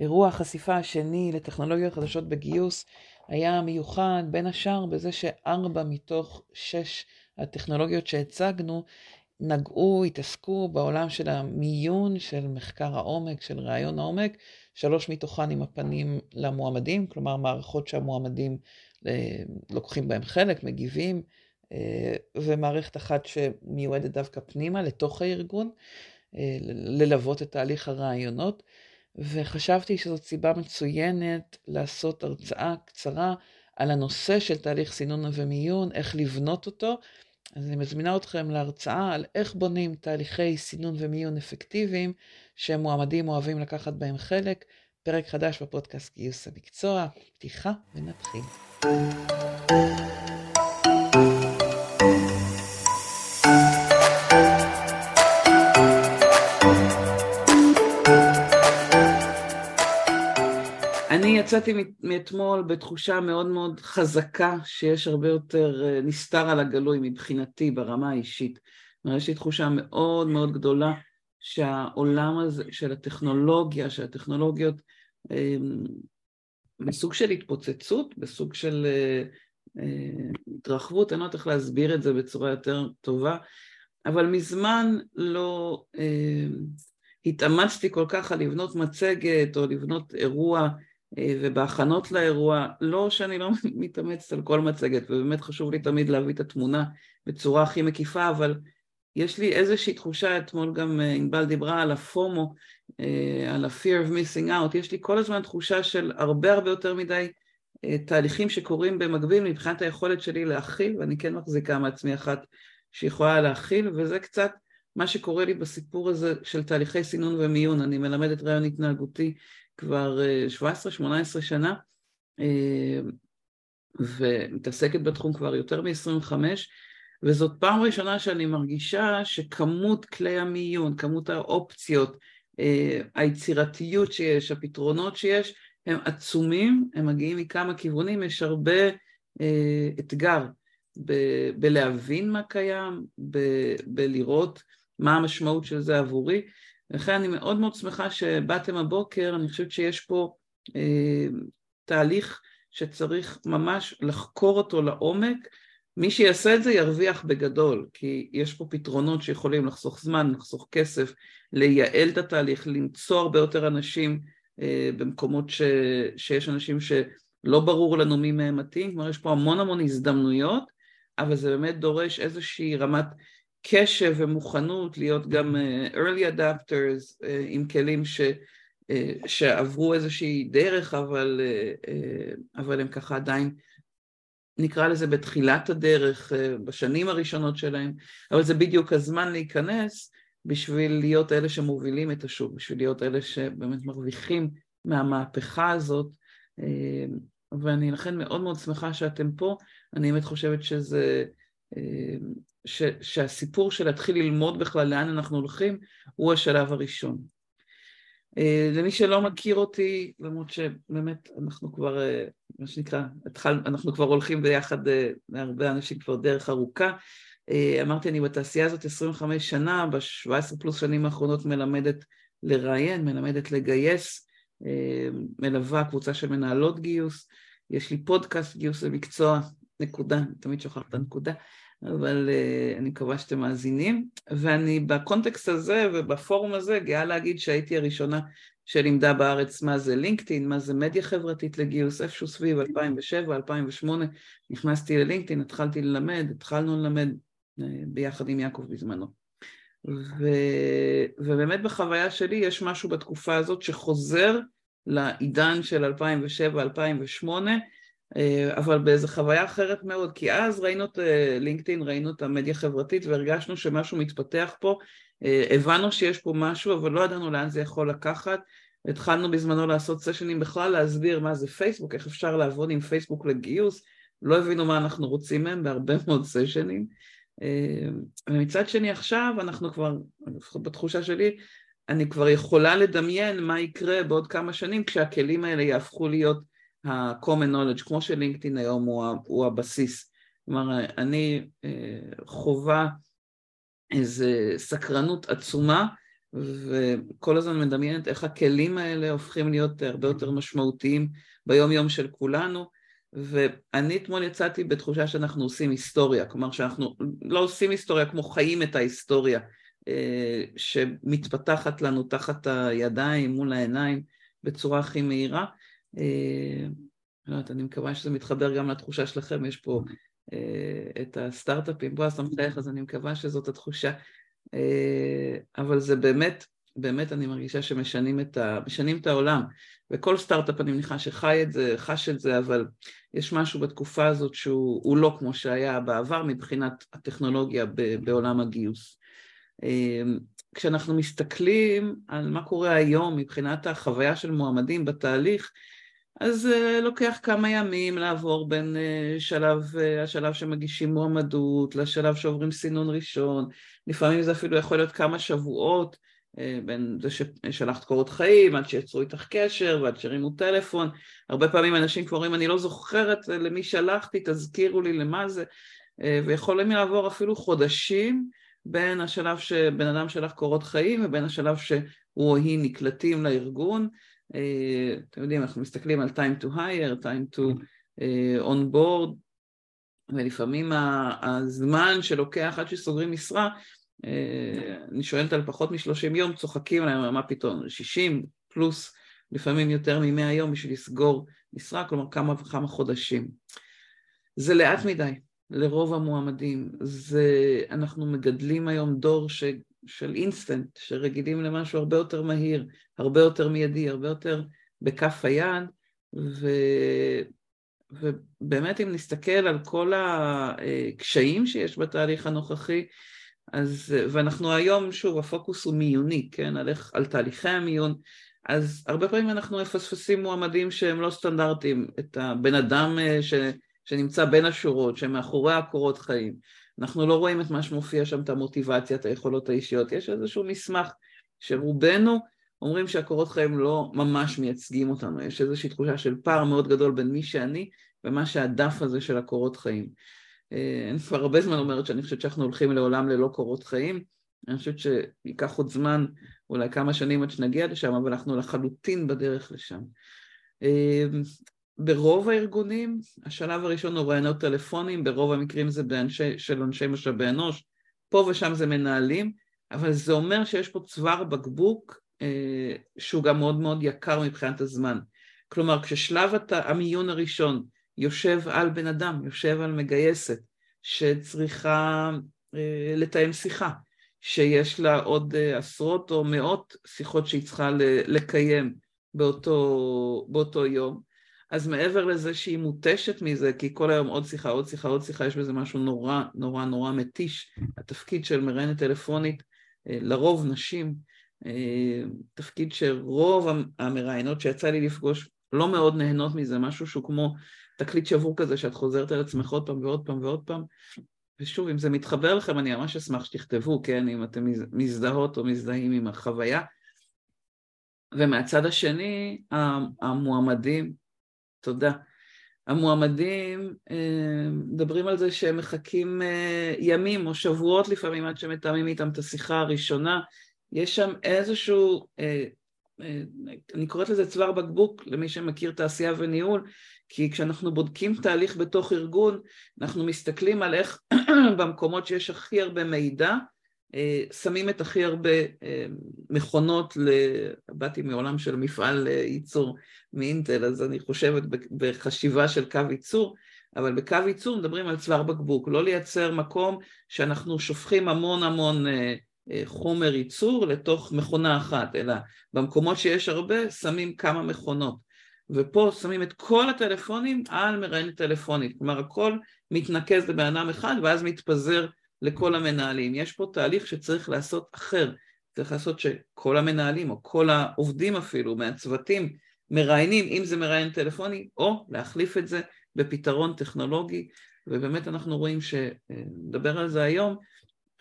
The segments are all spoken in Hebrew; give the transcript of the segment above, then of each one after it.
אירוע החשיפה השני לטכנולוגיות חדשות בגיוס היה מיוחד בין השאר בזה שארבע מתוך שש הטכנולוגיות שהצגנו נגעו, התעסקו בעולם של המיון, של מחקר העומק, של ראיון העומק, שלוש מתוכן עם הפנים למועמדים, כלומר מערכות שהמועמדים אה, לוקחים בהם חלק, מגיבים, אה, ומערכת אחת שמיועדת דווקא פנימה, לתוך הארגון, אה, ללוות את תהליך הרעיונות. וחשבתי שזאת סיבה מצוינת לעשות הרצאה קצרה על הנושא של תהליך סינון ומיון, איך לבנות אותו. אז אני מזמינה אתכם להרצאה על איך בונים תהליכי סינון ומיון אפקטיביים שמועמדים אוהבים לקחת בהם חלק. פרק חדש בפודקאסט גיוס המקצוע, פתיחה ונתחיל. יצאתי מאתמול בתחושה מאוד מאוד חזקה שיש הרבה יותר אה, נסתר על הגלוי מבחינתי ברמה האישית. יש לי תחושה מאוד מאוד גדולה שהעולם הזה של הטכנולוגיה, שהטכנולוגיות אמ, בסוג של התפוצצות, בסוג של אה, אה, התרחבות, אני לא יודעת איך להסביר את זה בצורה יותר טובה, אבל מזמן לא התאמצתי כל כך על לבנות מצגת או לבנות אירוע ובהכנות לאירוע, לא שאני לא מתאמצת על כל מצגת, ובאמת חשוב לי תמיד להביא את התמונה בצורה הכי מקיפה, אבל יש לי איזושהי תחושה, אתמול גם אה, ענבל דיברה על הפומו, אה, על ה-fear of missing out, יש לי כל הזמן תחושה של הרבה הרבה יותר מדי תהליכים שקורים במקביל מבחינת היכולת שלי להכיל, ואני כן מחזיקה מעצמי אחת שיכולה להכיל, וזה קצת מה שקורה לי בסיפור הזה של תהליכי סינון ומיון, אני מלמדת רעיון התנהגותי כבר 17-18 אה, שנה אה, ומתעסקת בתחום כבר יותר מ-25 וזאת פעם ראשונה שאני מרגישה שכמות כלי המיון, כמות האופציות, אה, היצירתיות שיש, הפתרונות שיש, הם עצומים, הם מגיעים מכמה כיוונים, יש הרבה אתגר ב- בלהבין מה קיים, ב- בלראות מה המשמעות של זה עבורי, ולכן אני מאוד מאוד שמחה שבאתם הבוקר, אני חושבת שיש פה אה, תהליך שצריך ממש לחקור אותו לעומק. מי שיעשה את זה ירוויח בגדול, כי יש פה פתרונות שיכולים לחסוך זמן, לחסוך כסף, לייעל את התהליך, למצוא הרבה יותר אנשים אה, במקומות ש, שיש אנשים שלא ברור לנו מי מהם מתאים, כלומר יש פה המון המון הזדמנויות, אבל זה באמת דורש איזושהי רמת קשב ומוכנות להיות גם אה, early adapters אה, עם כלים ש, אה, שעברו איזושהי דרך אבל, אבל הם ככה עדיין נקרא לזה בתחילת הדרך, בשנים הראשונות שלהם, אבל זה בדיוק הזמן להיכנס בשביל להיות אלה שמובילים את השוק, בשביל להיות אלה שבאמת מרוויחים מהמהפכה הזאת, ואני לכן מאוד מאוד שמחה שאתם פה, אני באמת חושבת שזה ש, שהסיפור של להתחיל ללמוד בכלל לאן אנחנו הולכים הוא השלב הראשון. Uh, למי שלא מכיר אותי, למרות שבאמת אנחנו כבר, uh, מה שנקרא, התחל, אנחנו כבר הולכים ביחד uh, להרבה אנשים כבר דרך ארוכה. אמרתי, אני בתעשייה הזאת 25 שנה, ב-17 פלוס שנים האחרונות מלמדת לראיין, מלמדת לגייס, מלווה קבוצה של מנהלות גיוס, יש לי פודקאסט גיוס למקצוע, נקודה, תמיד שוכחת את הנקודה. אבל uh, אני מקווה שאתם מאזינים, ואני בקונטקסט הזה ובפורום הזה גאה להגיד שהייתי הראשונה שלימדה בארץ מה זה לינקדאין, מה זה מדיה חברתית לגיוס, איפשהו סביב 2007-2008 נכנסתי ללינקדאין, התחלתי ללמד, התחלנו ללמד uh, ביחד עם יעקב בזמנו. ו... ובאמת בחוויה שלי יש משהו בתקופה הזאת שחוזר לעידן של 2007-2008 אה, אבל באיזו חוויה אחרת מאוד, כי אז ראינו את אה, לינקדאין, ראינו את המדיה החברתית והרגשנו שמשהו מתפתח פה, אה, הבנו שיש פה משהו אבל לא ידענו לאן זה יכול לקחת, התחלנו בזמנו לעשות סשנים בכלל להסביר מה זה פייסבוק, איך אפשר לעבוד עם פייסבוק לגיוס, לא הבינו מה אנחנו רוצים מהם בהרבה מאוד סשנים, ומצד שני עכשיו אנחנו כבר, לפחות בתחושה שלי, אני כבר יכולה לדמיין מה יקרה בעוד כמה שנים כשהכלים האלה יהפכו להיות ה-common knowledge, כמו שלינקדאין היום הוא, הוא הבסיס. כלומר, אני אה, חווה איזו סקרנות עצומה וכל הזמן מדמיינת איך הכלים האלה הופכים להיות הרבה יותר משמעותיים ביום יום של כולנו, ואני אתמול יצאתי בתחושה שאנחנו עושים היסטוריה, כלומר שאנחנו לא עושים היסטוריה כמו חיים את ההיסטוריה אה, שמתפתחת לנו תחת הידיים, מול העיניים, בצורה הכי מהירה. אה, לא יודעת, אני מקווה שזה מתחבר גם לתחושה שלכם, יש פה אה, את הסטארט-אפים, בועז אתה מחייך, אז אני מקווה שזאת התחושה. אבל זה באמת, באמת אני מרגישה שמשנים את, ה, את העולם. וכל סטארט-אפ אני מניחה שחי את זה, חש את זה, אבל יש משהו בתקופה הזאת שהוא לא כמו שהיה בעבר מבחינת הטכנולוגיה בעולם הגיוס. כשאנחנו מסתכלים על מה קורה היום מבחינת החוויה של מועמדים בתהליך, אז uh, לוקח כמה ימים לעבור בין uh, שלב, uh, השלב שמגישים מועמדות לשלב שעוברים סינון ראשון, לפעמים זה אפילו יכול להיות כמה שבועות בין זה ששלחת קורות חיים עד שיצרו איתך קשר ועד שהרימו טלפון, הרבה פעמים אנשים כבר אומרים אני לא זוכרת למי שלחתי, תזכירו לי למה זה, ויכולים לעבור אפילו חודשים בין השלב שבן אדם שלח קורות חיים ובין השלב שהוא או היא נקלטים לארגון. אה, אתם יודעים, אנחנו מסתכלים על time to hire, time to uh, on board, ולפעמים הזמן שלוקח עד שסוגרים משרה, uh, אני שואלת על פחות מ-30 יום, צוחקים עליהם, מה פתאום, 60 פלוס, לפעמים יותר מ-100 יום בשביל לסגור משרה, כלומר כמה וכמה חודשים. זה לאט מדי. לרוב המועמדים. זה, אנחנו מגדלים היום דור ש, של אינסטנט, שרגילים למשהו הרבה יותר מהיר, הרבה יותר מיידי, הרבה יותר בכף היד, ו, ובאמת אם נסתכל על כל הקשיים שיש בתהליך הנוכחי, אז, ואנחנו היום, שוב, הפוקוס הוא מיוני, כן, על, איך, על תהליכי המיון, אז הרבה פעמים אנחנו מפספסים מועמדים שהם לא סטנדרטיים, את הבן אדם אה, ש... שנמצא בין השורות, שמאחורי הקורות חיים. אנחנו לא רואים את מה שמופיע שם, את המוטיבציה, את היכולות האישיות. יש איזשהו מסמך שרובנו אומרים שהקורות חיים לא ממש מייצגים אותנו. יש איזושהי תחושה של פער מאוד גדול בין מי שאני ומה שהדף הזה של הקורות חיים. אה, אני כבר הרבה זמן אומרת שאני חושבת שאנחנו הולכים לעולם ללא קורות חיים. אני חושבת שייקח עוד זמן, אולי כמה שנים עד שנגיע לשם, אבל אנחנו לחלוטין בדרך לשם. ברוב הארגונים, השלב הראשון הוא רעיונות טלפונים, ברוב המקרים זה באנשי, של אנשי משאבי אנוש, פה ושם זה מנהלים, אבל זה אומר שיש פה צוואר בקבוק אה, שהוא גם מאוד מאוד יקר מבחינת הזמן. כלומר, כששלב המיון הראשון יושב על בן אדם, יושב על מגייסת, שצריכה אה, לתאם שיחה, שיש לה עוד אה, עשרות או מאות שיחות שהיא צריכה לקיים באותו, באותו יום, אז מעבר לזה שהיא מותשת מזה, כי כל היום עוד שיחה, עוד שיחה, עוד שיחה, יש בזה משהו נורא נורא נורא מתיש. התפקיד של מראיינת טלפונית, אה, לרוב נשים, אה, תפקיד שרוב המראיינות שיצא לי לפגוש לא מאוד נהנות מזה, משהו שהוא כמו תקליט שבור כזה שאת חוזרת על עצמך עוד פעם ועוד פעם ועוד פעם. ושוב, אם זה מתחבר לכם, אני ממש אשמח שתכתבו, כן, אם אתם מזדהות או מזדהים עם החוויה. ומהצד השני, המועמדים, תודה. המועמדים אה, מדברים על זה שהם מחכים אה, ימים או שבועות לפעמים עד שמתאמים איתם את השיחה הראשונה. יש שם איזשהו, אה, אני קוראת לזה צוואר בקבוק למי שמכיר תעשייה וניהול, כי כשאנחנו בודקים תהליך בתוך ארגון, אנחנו מסתכלים על איך במקומות שיש הכי הרבה מידע, שמים את הכי הרבה אה, מכונות, באתי מעולם של מפעל אה, ייצור מאינטל, אז אני חושבת בחשיבה של קו ייצור, אבל בקו ייצור מדברים על צוואר בקבוק, לא לייצר מקום שאנחנו שופכים המון המון חומר ייצור לתוך מכונה אחת, אלא במקומות שיש הרבה שמים כמה מכונות. ופה שמים את כל הטלפונים על מראיינת טלפונית, כלומר הכל מתנקז לבן אדם אחד ואז מתפזר לכל המנהלים. יש פה תהליך שצריך לעשות אחר. צריך לעשות שכל המנהלים, או כל העובדים אפילו, מהצוותים, מראיינים, אם זה מראיין טלפוני, או להחליף את זה בפתרון טכנולוגי, ובאמת אנחנו רואים שנדבר על זה היום,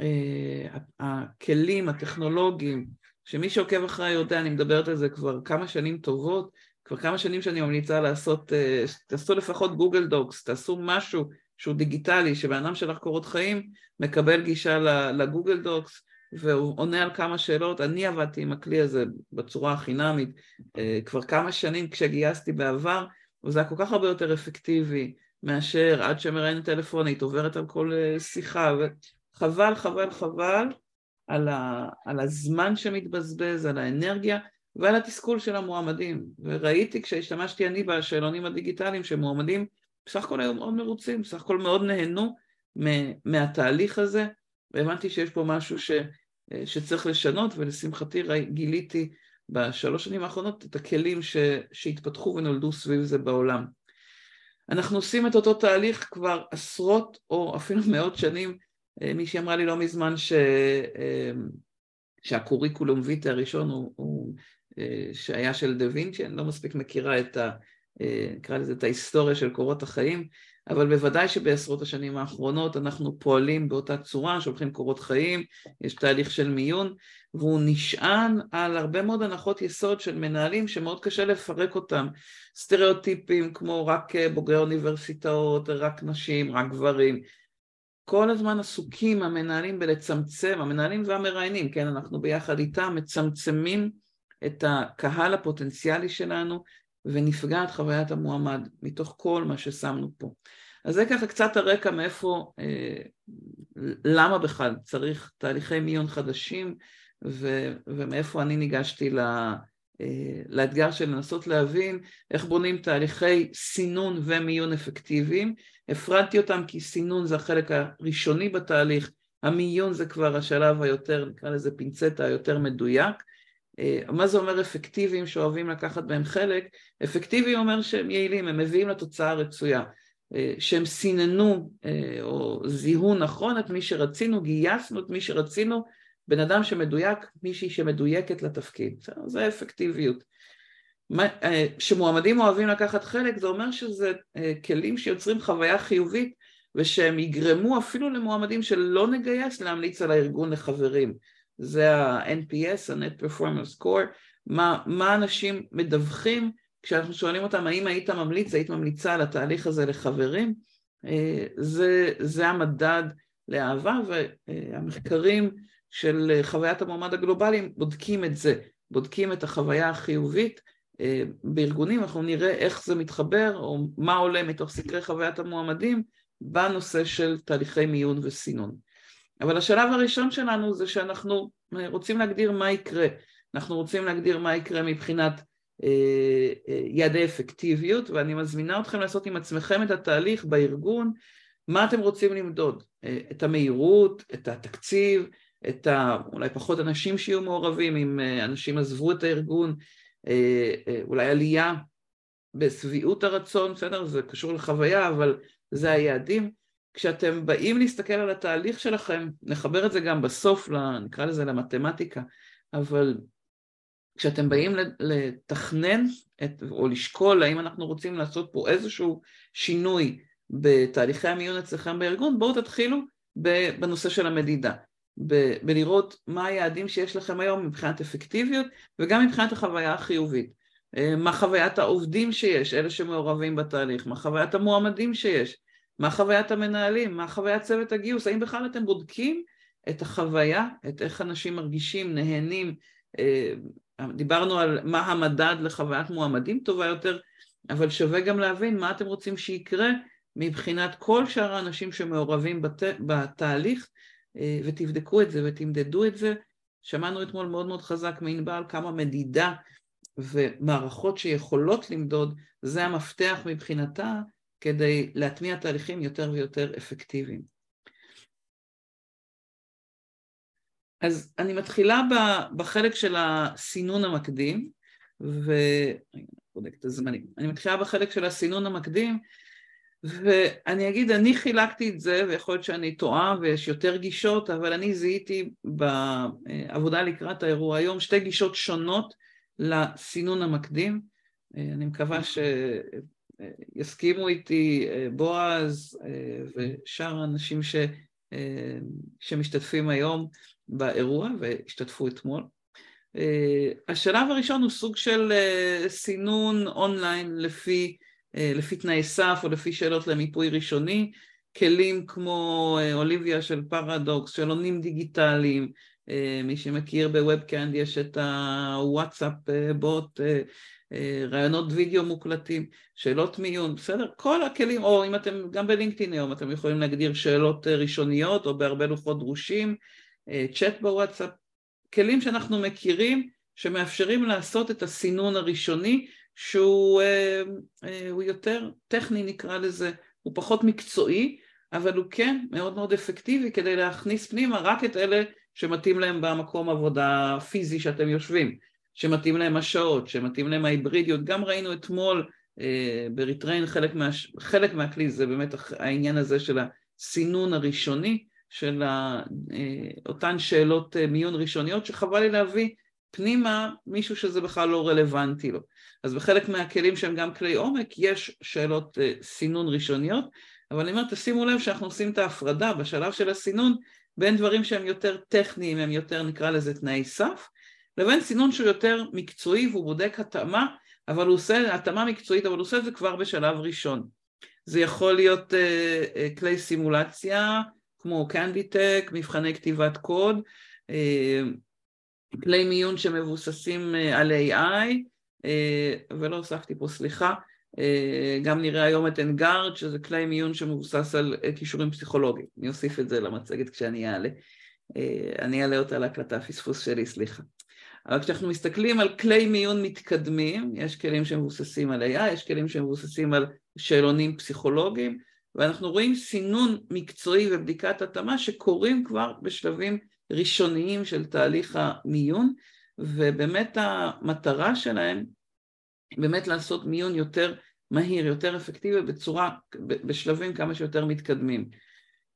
אה, הכלים הטכנולוגיים, שמי שעוקב אחריי יודע, אני מדברת על זה כבר כמה שנים טובות, כבר כמה שנים שאני ממליצה לעשות, אה, תעשו לפחות גוגל דוקס, תעשו משהו שהוא דיגיטלי, שבן אדם שלח קורות חיים מקבל גישה לגוגל דוקס, והוא עונה על כמה שאלות. אני עבדתי עם הכלי הזה בצורה החינמית כבר כמה שנים כשגייסתי בעבר, וזה היה כל כך הרבה יותר אפקטיבי מאשר עד שמראיינת טלפונית, עוברת על כל שיחה, וחבל, חבל, חבל על, ה, על הזמן שמתבזבז, על האנרגיה ועל התסכול של המועמדים. וראיתי כשהשתמשתי אני בשאלונים הדיגיטליים שמועמדים בסך הכל היו מאוד מרוצים, בסך הכל מאוד נהנו מהתהליך הזה, והבנתי שיש פה משהו ש, שצריך לשנות, ולשמחתי גיליתי בשלוש שנים האחרונות את הכלים ש, שהתפתחו ונולדו סביב זה בעולם. אנחנו עושים את אותו תהליך כבר עשרות או אפילו מאות שנים אה, מישהי אמרה לי לא מזמן ש... אה, שהקוריקולום ויטה הראשון הוא, הוא אה, שהיה של דה וינצ'י, אני לא מספיק מכירה את ה... נקרא לזה את ההיסטוריה של קורות החיים, אבל בוודאי שבעשרות השנים האחרונות אנחנו פועלים באותה צורה, שולחים קורות חיים, יש תהליך של מיון, והוא נשען על הרבה מאוד הנחות יסוד של מנהלים שמאוד קשה לפרק אותם. סטריאוטיפים כמו רק בוגרי אוניברסיטאות, רק נשים, רק גברים, כל הזמן עסוקים המנהלים בלצמצם, המנהלים והמראיינים, כן, אנחנו ביחד איתם מצמצמים את הקהל הפוטנציאלי שלנו ונפגעת חוויית המועמד מתוך כל מה ששמנו פה. אז זה ככה קצת הרקע מאיפה, אה, למה בכלל צריך תהליכי מיון חדשים ו, ומאיפה אני ניגשתי ל, אה, לאתגר של לנסות להבין איך בונים תהליכי סינון ומיון אפקטיביים. הפרדתי אותם כי סינון זה החלק הראשוני בתהליך, המיון זה כבר השלב היותר, נקרא לזה פינצטה היותר מדויק. אה, מה זה אומר אפקטיביים שאוהבים לקחת בהם חלק? אפקטיבי אומר שהם יעילים, הם מביאים לתוצאה הרצויה. אה, שהם סיננו או זיהו נכון את מי שרצינו, גייסנו את מי שרצינו בן אדם שמדויק, מישהי שמדויקת לתפקיד, זה אפקטיביות. שמועמדים אוהבים לקחת חלק זה אומר שזה אה, כלים שיוצרים חוויה חיובית ושהם יגרמו אפילו למועמדים שלא נגייס להמליץ על הארגון לחברים. זה ה-NPS, ה-Net Performance Score, מה, מה אנשים מדווחים כשאנחנו שואלים אותם האם היית ממליץ, היית ממליצה על התהליך הזה לחברים, אה, זה, זה המדד לאהבה והמחקרים של חוויית המועמד הגלובלי, בודקים את זה, בודקים את החוויה החיובית אה, בארגונים, אנחנו נראה איך זה מתחבר או מה עולה מתוך סקרי חוויית המועמדים בנושא של תהליכי מיון וסינון. אבל השלב הראשון שלנו זה שאנחנו אה, רוצים להגדיר מה יקרה, אנחנו רוצים להגדיר מה יקרה מבחינת יעדי אפקטיביות ואני מזמינה אתכם לעשות עם עצמכם את התהליך בארגון, מה אתם רוצים למדוד, את המהירות, את התקציב, את ה... אולי פחות אנשים שיהיו מעורבים, אם אה, אנשים עזבו את הארגון, אה, אה, אולי עלייה בשביעות הרצון, בסדר? זה קשור לחוויה, אבל זה היעדים. כשאתם באים להסתכל על התהליך שלכם, נחבר את זה גם בסוף, נקרא לזה למתמטיקה, אבל כשאתם באים לתכנן את, או לשקול האם אנחנו רוצים לעשות פה איזשהו שינוי בתהליכי המיון אצלכם בארגון, בואו תתחילו בנושא של המדידה. בלראות מה היעדים שיש לכם היום מבחינת אפקטיביות וגם מבחינת החוויה החיובית. אה, מה חוויית העובדים שיש, אלה שמעורבים בתהליך, מה חוויית המועמדים שיש, מה חוויית המנהלים, מה חוויית צוות הגיוס, האם בכלל אתם בודקים את החוויה, את איך אנשים מרגישים, נהנים, אה, דיברנו על מה המדד לחוויית מועמדים טובה יותר, אבל שווה גם להבין מה אתם רוצים שיקרה מבחינת כל שאר האנשים שמעורבים בת... בתהליך אה, ותבדקו את זה ותמדדו את זה. שמענו אתמול מאוד מאוד חזק מענבל כמה מדידה ומערכות שיכולות למדוד, זה המפתח מבחינתה כדי להטמיע תהליכים יותר ויותר אפקטיביים. אז אני מתחילה בחלק של הסינון המקדים, ו... את הזמנים. אני מתחילה בחלק של הסינון המקדים, ואני אגיד, אני חילקתי את זה, ויכול להיות שאני טועה ויש יותר גישות, אבל אני זיהיתי בעבודה לקראת האירוע היום שתי גישות שונות לסינון המקדים. אני מקווה שיסכימו איתי בועז ושאר האנשים ש... שמשתתפים היום באירוע והשתתפו אתמול. השלב הראשון הוא סוג של סינון אונליין לפי אה, לפי תנאי סף או לפי שאלות למיפוי ראשוני, כלים כמו אה, אוליביה של פרדוקס, שאלונים דיגיטליים, מי שמכיר בוובקאנד יש את ה WhatsApp bot, ראיונות וידאו מוקלטים, שאלות מיון, בסדר? כל הכלים, או אם אתם גם ב LinkedIn היום, אתם יכולים להגדיר שאלות ראשוניות או בהרבה לוחות דרושים, צ'אט בוואטסאפ, כלים שאנחנו מכירים שמאפשרים לעשות את הסינון הראשוני שהוא אה, אה, יותר טכני נקרא לזה, הוא פחות מקצועי, אבל הוא כן מאוד מאוד אפקטיבי כדי להכניס פנימה רק את אלה שמתאים להם במקום עבודה פיזי שאתם יושבים, שמתאים להם השעות, שמתאים להם ההיברידיות, גם ראינו אתמול אה, בריטריין חלק, מה, חלק מהכלי זה באמת העניין הזה של הסינון הראשוני של אותן שאלות מיון ראשוניות שחבל לי להביא פנימה מישהו שזה בכלל לא רלוונטי לו. אז בחלק מהכלים שהם גם כלי עומק יש שאלות אה, סינון ראשוניות, אבל אני אומרת תשימו לב שאנחנו עושים את ההפרדה בשלב של הסינון בין דברים שהם יותר טכניים, הם יותר נקרא לזה תנאי סף, לבין סינון שהוא יותר מקצועי והוא בודק התאמה, אבל הוא עושה התאמה מקצועית, אבל הוא עושה את זה כבר בשלב ראשון. זה יכול להיות uh, uh, כלי סימולציה כמו קנדיטק, מבחני כתיבת קוד, uh, כלי מיון שמבוססים אה, על AI, אה, ולא הוספתי פה סליחה, אה, גם נראה היום את אנגארד, שזה כלי מיון שמבוסס על כישורים פסיכולוגיים. אני אוסיף את זה למצגת כשאני אעלה. אני אעלה אותה להקלטה, פספוס שלי, סליחה. אבל כשאנחנו מסתכלים על כלי מיון מתקדמים, יש כלים שמבוססים על AI, יש כלים שמבוססים על שאלונים פסיכולוגיים, ואנחנו רואים סינון מקצועי ובדיקת התאמה שקורים כבר בשלבים ראשוניים של תהליך המיון, ובאמת המטרה שלהם באמת לעשות מיון יותר מהיר, יותר אפקטיבי בצורה, בשלבים כמה שיותר מתקדמים.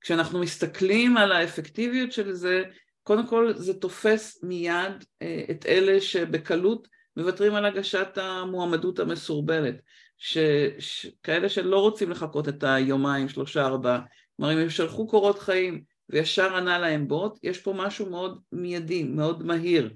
כשאנחנו מסתכלים על האפקטיביות של זה, קודם כל זה תופס מיד אה, את אלה שבקלות מוותרים על הגשת המועמדות המסורבלת, ש, ש, כאלה שלא רוצים לחכות את היומיים, שלושה, ארבעה, כלומר אם הם שלחו קורות חיים וישר ענה להם בוט, יש פה משהו מאוד מיידי, מאוד מהיר.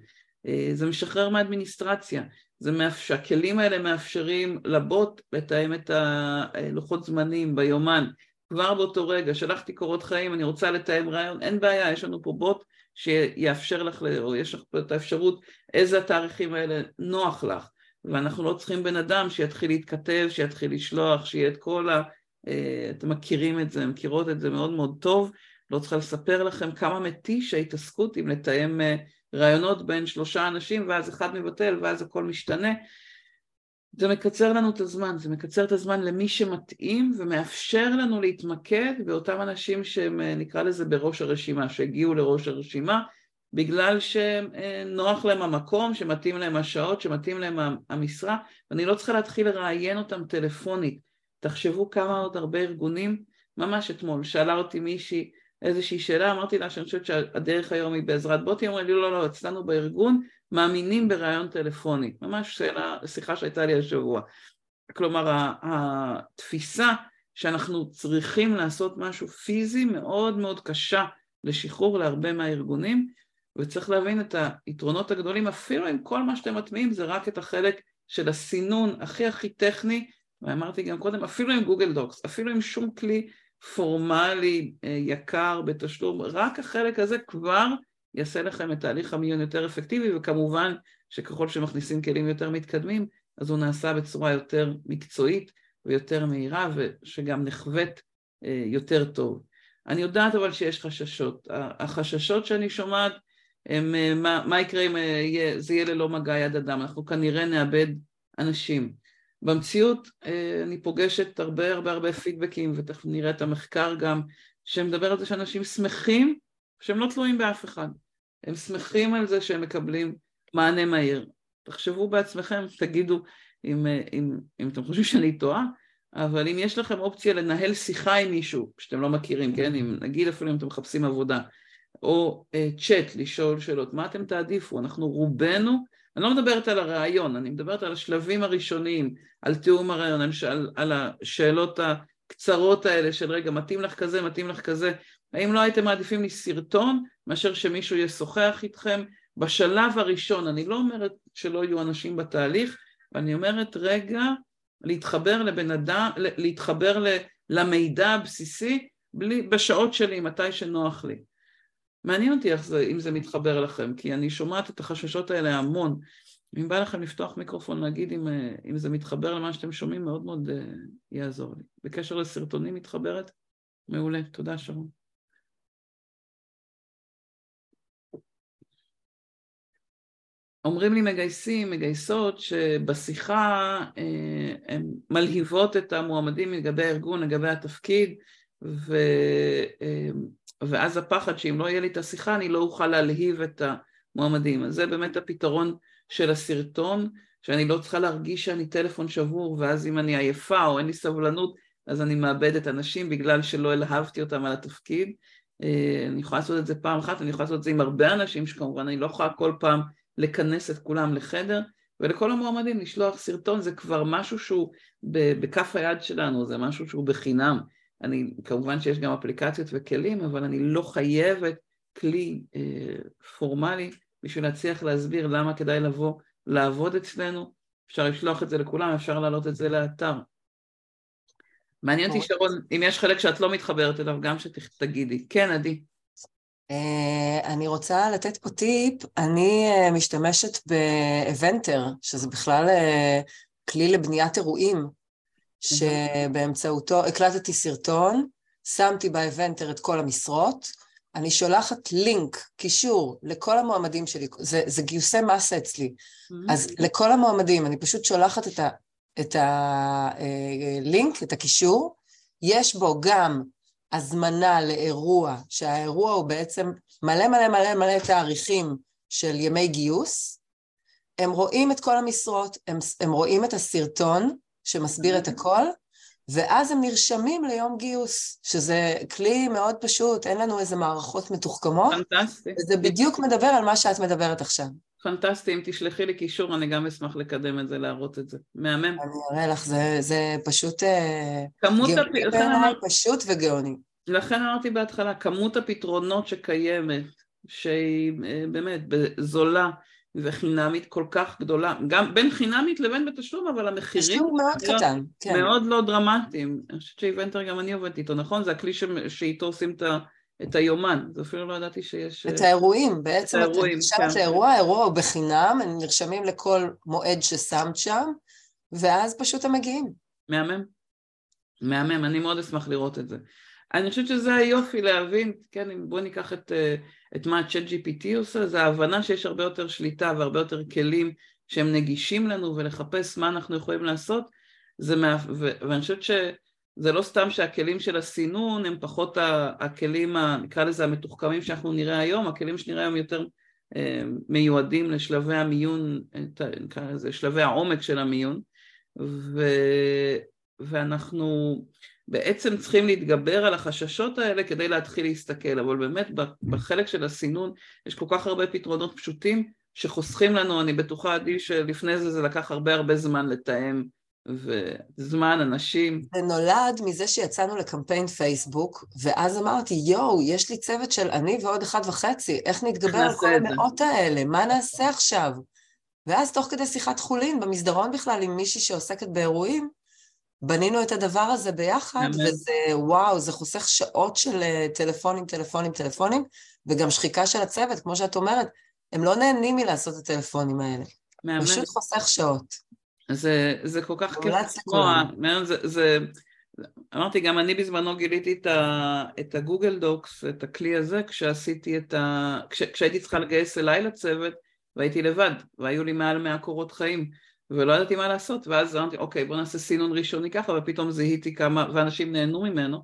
אה, זה משחרר מאדמיניסטרציה, זה מאפשר, הכלים האלה מאפשרים לבוט לתאם את הלוחות זמנים ביומן כבר באותו רגע, שלחתי קורות חיים, אני רוצה לתאם רעיון, אין בעיה, יש לנו פה בוט שיאפשר לך, או יש לך פה את האפשרות איזה התאריכים האלה נוח לך, ואנחנו לא צריכים בן אדם שיתחיל להתכתב, שיתחיל לשלוח, שיהיה את כל ה... אה, אתם מכירים את זה, מכירות את זה מאוד מאוד טוב, לא צריכה לספר לכם כמה מתיש ההתעסקות עם לתאם אה, רעיונות בין שלושה אנשים ואז אחד מבטל ואז הכל משתנה. זה מקצר לנו את הזמן, זה מקצר את הזמן למי שמתאים ומאפשר לנו להתמקד באותם אנשים שהם אה, נקרא לזה בראש הרשימה, שהגיעו לראש הרשימה בגלל שנוח להם המקום, שמתאים להם השעות, שמתאים להם המשרה ואני לא צריכה להתחיל לראיין אותם טלפונית. תחשבו כמה עוד הרבה ארגונים, ממש אתמול שאלה אותי מישהי איזושהי שאלה, אמרתי לה שאני חושבת שהדרך היום היא בעזרת בוטים, אמרה לי לא, לא, לא, אצלנו בארגון מאמינים ברעיון טלפוני, ממש שאלה, שיחה שהייתה לי השבוע. כלומר, התפיסה שאנחנו צריכים לעשות משהו פיזי מאוד מאוד קשה לשחרור להרבה מהארגונים, וצריך להבין את היתרונות הגדולים, אפילו אם כל מה שאתם מטמיעים זה רק את החלק של הסינון הכי הכי טכני, ואמרתי גם קודם, אפילו עם גוגל דוקס, אפילו עם שום כלי פורמלי, אה, יקר, בתשלום, רק החלק הזה כבר יעשה לכם את תהליך המיון יותר אפקטיבי, וכמובן שככל שמכניסים כלים יותר מתקדמים, אז הוא נעשה בצורה יותר מקצועית ויותר מהירה, ושגם נחווית אה, יותר טוב. אני יודעת אבל שיש חששות. החששות שאני שומעת הם אה, מה, מה יקרה אם זה יהיה ללא מגע יד אדם, אנחנו כנראה נאבד אנשים. במציאות אה, אני פוגשת הרבה הרבה הרבה פידבקים, ותכף נראה את המחקר גם, שמדבר על זה שאנשים שמחים שהם לא תלויים באף אחד. הם שמחים על זה שהם מקבלים מענה מהיר. תחשבו בעצמכם, תגידו אם, אה, אם, אם אתם חושבים שאני טועה, אבל אם יש לכם אופציה לנהל שיחה עם מישהו שאתם לא מכירים, כן? אם, נגיד אפילו אם אתם מחפשים עבודה, או צ'אט, uh, לשאול שאלות, מה אתם תעדיפו? אנחנו רובנו אני לא מדברת על הרעיון, אני מדברת על השלבים הראשוניים, על תיאום הרעיון, על, על השאלות הקצרות האלה של רגע, מתאים לך כזה, מתאים לך כזה, האם לא הייתם מעדיפים לי סרטון מאשר שמישהו ישוחח איתכם בשלב הראשון, אני לא אומרת שלא יהיו אנשים בתהליך, אני אומרת רגע להתחבר לבן אדם, להתחבר למידע הבסיסי בלי, בשעות שלי, מתי שנוח לי. מעניין אותי איך זה, אם זה מתחבר לכם, כי אני שומעת את החששות האלה המון. אם בא לכם לפתוח מיקרופון, להגיד אם, אה, אם זה מתחבר למה שאתם שומעים, מאוד מאוד uh, יעזור לי. בקשר לסרטונים מתחברת? מעולה, תודה שרון. אומרים לי מגייסים, מגייסות, שבשיחה אה, הן מלהיבות את המועמדים לגבי הארגון, לגבי התפקיד, ו, אה, ואז הפחד שאם לא יהיה לי את השיחה אני לא אוכל להלהיב את המועמדים. אז זה באמת הפתרון של הסרטון, שאני לא צריכה להרגיש שאני טלפון שבור, ואז אם אני עייפה או אין לי סבלנות, אז אני מאבדת אנשים בגלל שלא אלהבתי אותם על התפקיד. אה, אני יכולה לעשות את זה פעם אחת, אני יכולה לעשות את זה עם הרבה אנשים שכמובן אני לא יכולה כל פעם לכנס את כולם לחדר, ולכל המועמדים לשלוח סרטון זה כבר משהו שהוא בכף היד שלנו, זה משהו שהוא בחינם. אני, כמובן שיש גם אפליקציות וכלים, אבל אני לא חייבת כלי אה, פורמלי בשביל להצליח להסביר למה כדאי לבוא לעבוד אצלנו. אפשר לשלוח את זה לכולם, אפשר להעלות את זה לאתר. מעניין אותי שרון, אם יש חלק שאת לא מתחברת אליו, גם שתגידי. כן, עדי. Uh, אני רוצה לתת פה טיפ, אני uh, משתמשת באבנטר, שזה בכלל uh, כלי לבניית אירועים, שבאמצעותו הקלטתי סרטון, שמתי באבנטר את כל המשרות, אני שולחת לינק, קישור, לכל המועמדים שלי, זה, זה גיוסי מסה אצלי, mm-hmm. אז לכל המועמדים, אני פשוט שולחת את, ה, את הלינק, את הקישור, יש בו גם הזמנה לאירוע, שהאירוע הוא בעצם מלא מלא מלא מלא תאריכים של ימי גיוס, הם רואים את כל המשרות, הם, הם רואים את הסרטון שמסביר את הכל, ואז הם נרשמים ליום גיוס, שזה כלי מאוד פשוט, אין לנו איזה מערכות מתוחכמות. פנטסטי. וזה בדיוק מדבר על מה שאת מדברת עכשיו. פנטסטי, אם תשלחי לי קישור, אני גם אשמח לקדם את זה, להראות את זה. מהמם. אני אראה לך, זה, זה פשוט... אה, כמות הפ... גאוני, פשוט וגאוני. לכן אמרתי בהתחלה, כמות הפתרונות שקיימת, שהיא אה, באמת זולה וחינמית כל כך גדולה, גם בין חינמית לבין בתשלום, אבל המחירים... תשלום מאוד לא, קטן, כן. מאוד לא דרמטיים. אני חושבת שאיבנטר גם אני עובדת איתו, נכון? זה הכלי ש... שאיתו עושים את ה... את היומן, זה אפילו לא ידעתי שיש... את האירועים, בעצם את האירועים, את כן. לאירוע, האירוע הוא בחינם, הם נרשמים לכל מועד ששמת שם, ואז פשוט הם מגיעים. מהמם. מהמם, אני מאוד אשמח לראות את זה. אני חושבת שזה היופי להבין, כן, בואו ניקח את, אה, את מה ה-chat GPT עושה, זה ההבנה שיש הרבה יותר שליטה והרבה יותר כלים שהם נגישים לנו ולחפש מה אנחנו יכולים לעשות, זה מה, ו, ואני חושבת שזה לא סתם שהכלים של הסינון הם פחות הכלים, נקרא לזה המתוחכמים שאנחנו נראה היום, הכלים שנראה היום יותר אה, מיועדים לשלבי המיון, נקרא לזה שלבי העומק של המיון, ו, ואנחנו בעצם צריכים להתגבר על החששות האלה כדי להתחיל להסתכל, אבל באמת בחלק של הסינון יש כל כך הרבה פתרונות פשוטים שחוסכים לנו, אני בטוחה עדי שלפני זה זה לקח הרבה הרבה זמן לתאם וזמן, אנשים. זה נולד מזה שיצאנו לקמפיין פייסבוק, ואז אמרתי, יואו, יש לי צוות של אני ועוד אחד וחצי, איך נתגבר על כל המאות האלה? מה נעשה עכשיו? ואז תוך כדי שיחת חולין, במסדרון בכלל עם מישהי שעוסקת באירועים, בנינו את הדבר הזה ביחד, באמת. וזה וואו, זה חוסך שעות של אה, טלפונים, טלפונים, טלפונים, וגם שחיקה של הצוות, כמו שאת אומרת, הם לא נהנים מלעשות את הטלפונים האלה. באמת. פשוט חוסך שעות. זה, זה כל כך כיף לשמוע, זה, זה, אמרתי, גם אני בזמנו גיליתי את, ה, את הגוגל דוקס, את הכלי הזה, כשעשיתי את ה... כש, כשהייתי צריכה לגייס אליי לצוות, והייתי לבד, והיו לי מעל 100 קורות חיים. ולא ידעתי מה לעשות, ואז אמרתי, אוקיי, בוא נעשה סינון ראשוני ככה, ופתאום זיהיתי כמה, ואנשים נהנו ממנו,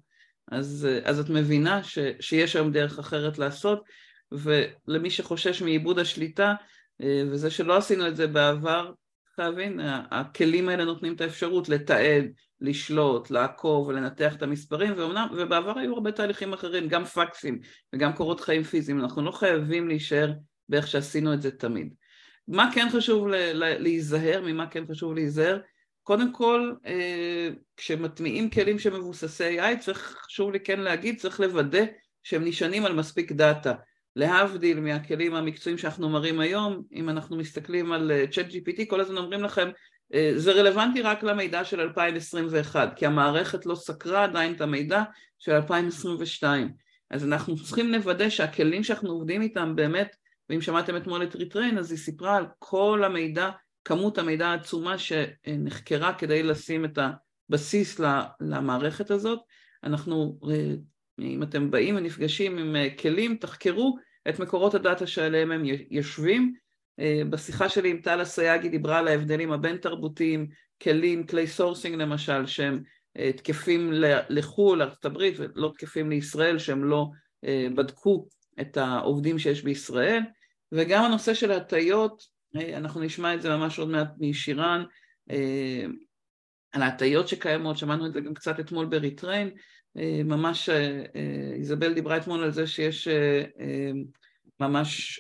אז, אז את מבינה ש, שיש היום דרך אחרת לעשות, ולמי שחושש מאיבוד השליטה, אה, וזה שלא עשינו את זה בעבר, להבין, הכלים האלה נותנים את האפשרות לתעד, לשלוט, לעקוב ולנתח את המספרים, ואומנם, ובעבר היו הרבה תהליכים אחרים, גם פקסים וגם קורות חיים פיזיים, אנחנו לא חייבים להישאר באיך שעשינו את זה תמיד. מה כן חשוב להיזהר, ממה כן חשוב להיזהר? קודם כל, אה, כשמטמיעים כלים שמבוססי AI, צריך, חשוב לי כן להגיד, צריך לוודא שהם נשענים על מספיק דאטה. להבדיל מהכלים המקצועיים שאנחנו מראים היום, אם אנחנו מסתכלים על אה, ChatGPT, כל הזמן אומרים לכם, אה, זה רלוונטי רק למידע של 2021, כי המערכת לא סקרה עדיין את המידע של 2022. אז אנחנו צריכים לוודא שהכלים שאנחנו עובדים איתם באמת, ואם שמעתם אתמול את ריטריין, אז היא סיפרה על כל המידע, כמות המידע העצומה שנחקרה כדי לשים את הבסיס למערכת הזאת. אנחנו, אם אתם באים ונפגשים עם כלים, תחקרו את מקורות הדאטה שעליהם הם יושבים. בשיחה שלי עם טל אסייגי דיברה על ההבדלים הבין תרבותיים, כלים, כלי sourcing למשל, שהם אה, תקפים לחו"ל, לארצות הברית, ולא תקפים לישראל, שהם לא אה, בדקו את העובדים שיש בישראל, וגם הנושא של ההטיות, אה, אנחנו נשמע את זה ממש עוד מעט משירן, על ההטיות שקיימות, שמענו את זה גם קצת אתמול בריטריין, ממש איזבל דיברה אתמול על זה שיש ממש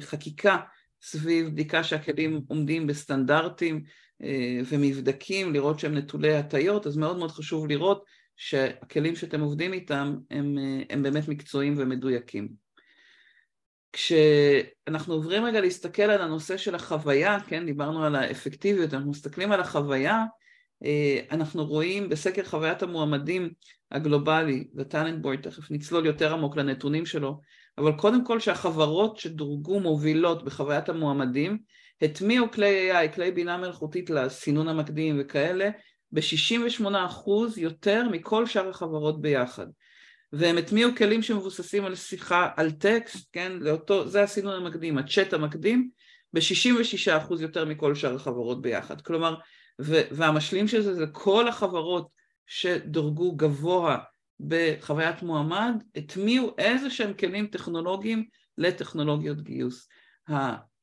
חקיקה סביב בדיקה שהכלים עומדים בסטנדרטים אה, ומבדקים, לראות שהם נטולי הטיות, אז מאוד מאוד חשוב לראות שהכלים שאתם עובדים איתם הם, אה, הם באמת מקצועיים ומדויקים. כשאנחנו עוברים רגע להסתכל על הנושא של החוויה, כן, דיברנו על האפקטיביות, אנחנו מסתכלים על החוויה, אה, אנחנו רואים בסקר חוויית המועמדים הגלובלי, ו-Talent Board, תכף נצלול יותר עמוק לנתונים שלו, אבל קודם כל שהחברות שדורגו מובילות בחוויית המועמדים, הטמיעו כלי AI, כלי בינה מלאכותית לסינון המקדים וכאלה, ב-68% יותר מכל שאר החברות ביחד. והם הטמיעו כלים שמבוססים על שיחה, על טקסט, כן, לאותו, זה הסינון המקדים, הצ'אט המקדים, ב-66% יותר מכל שאר החברות ביחד. כלומר, והמשלים של זה זה כל החברות שדורגו גבוה בחוויית מועמד, הטמיעו איזה שהם כלים טכנולוגיים לטכנולוגיות גיוס.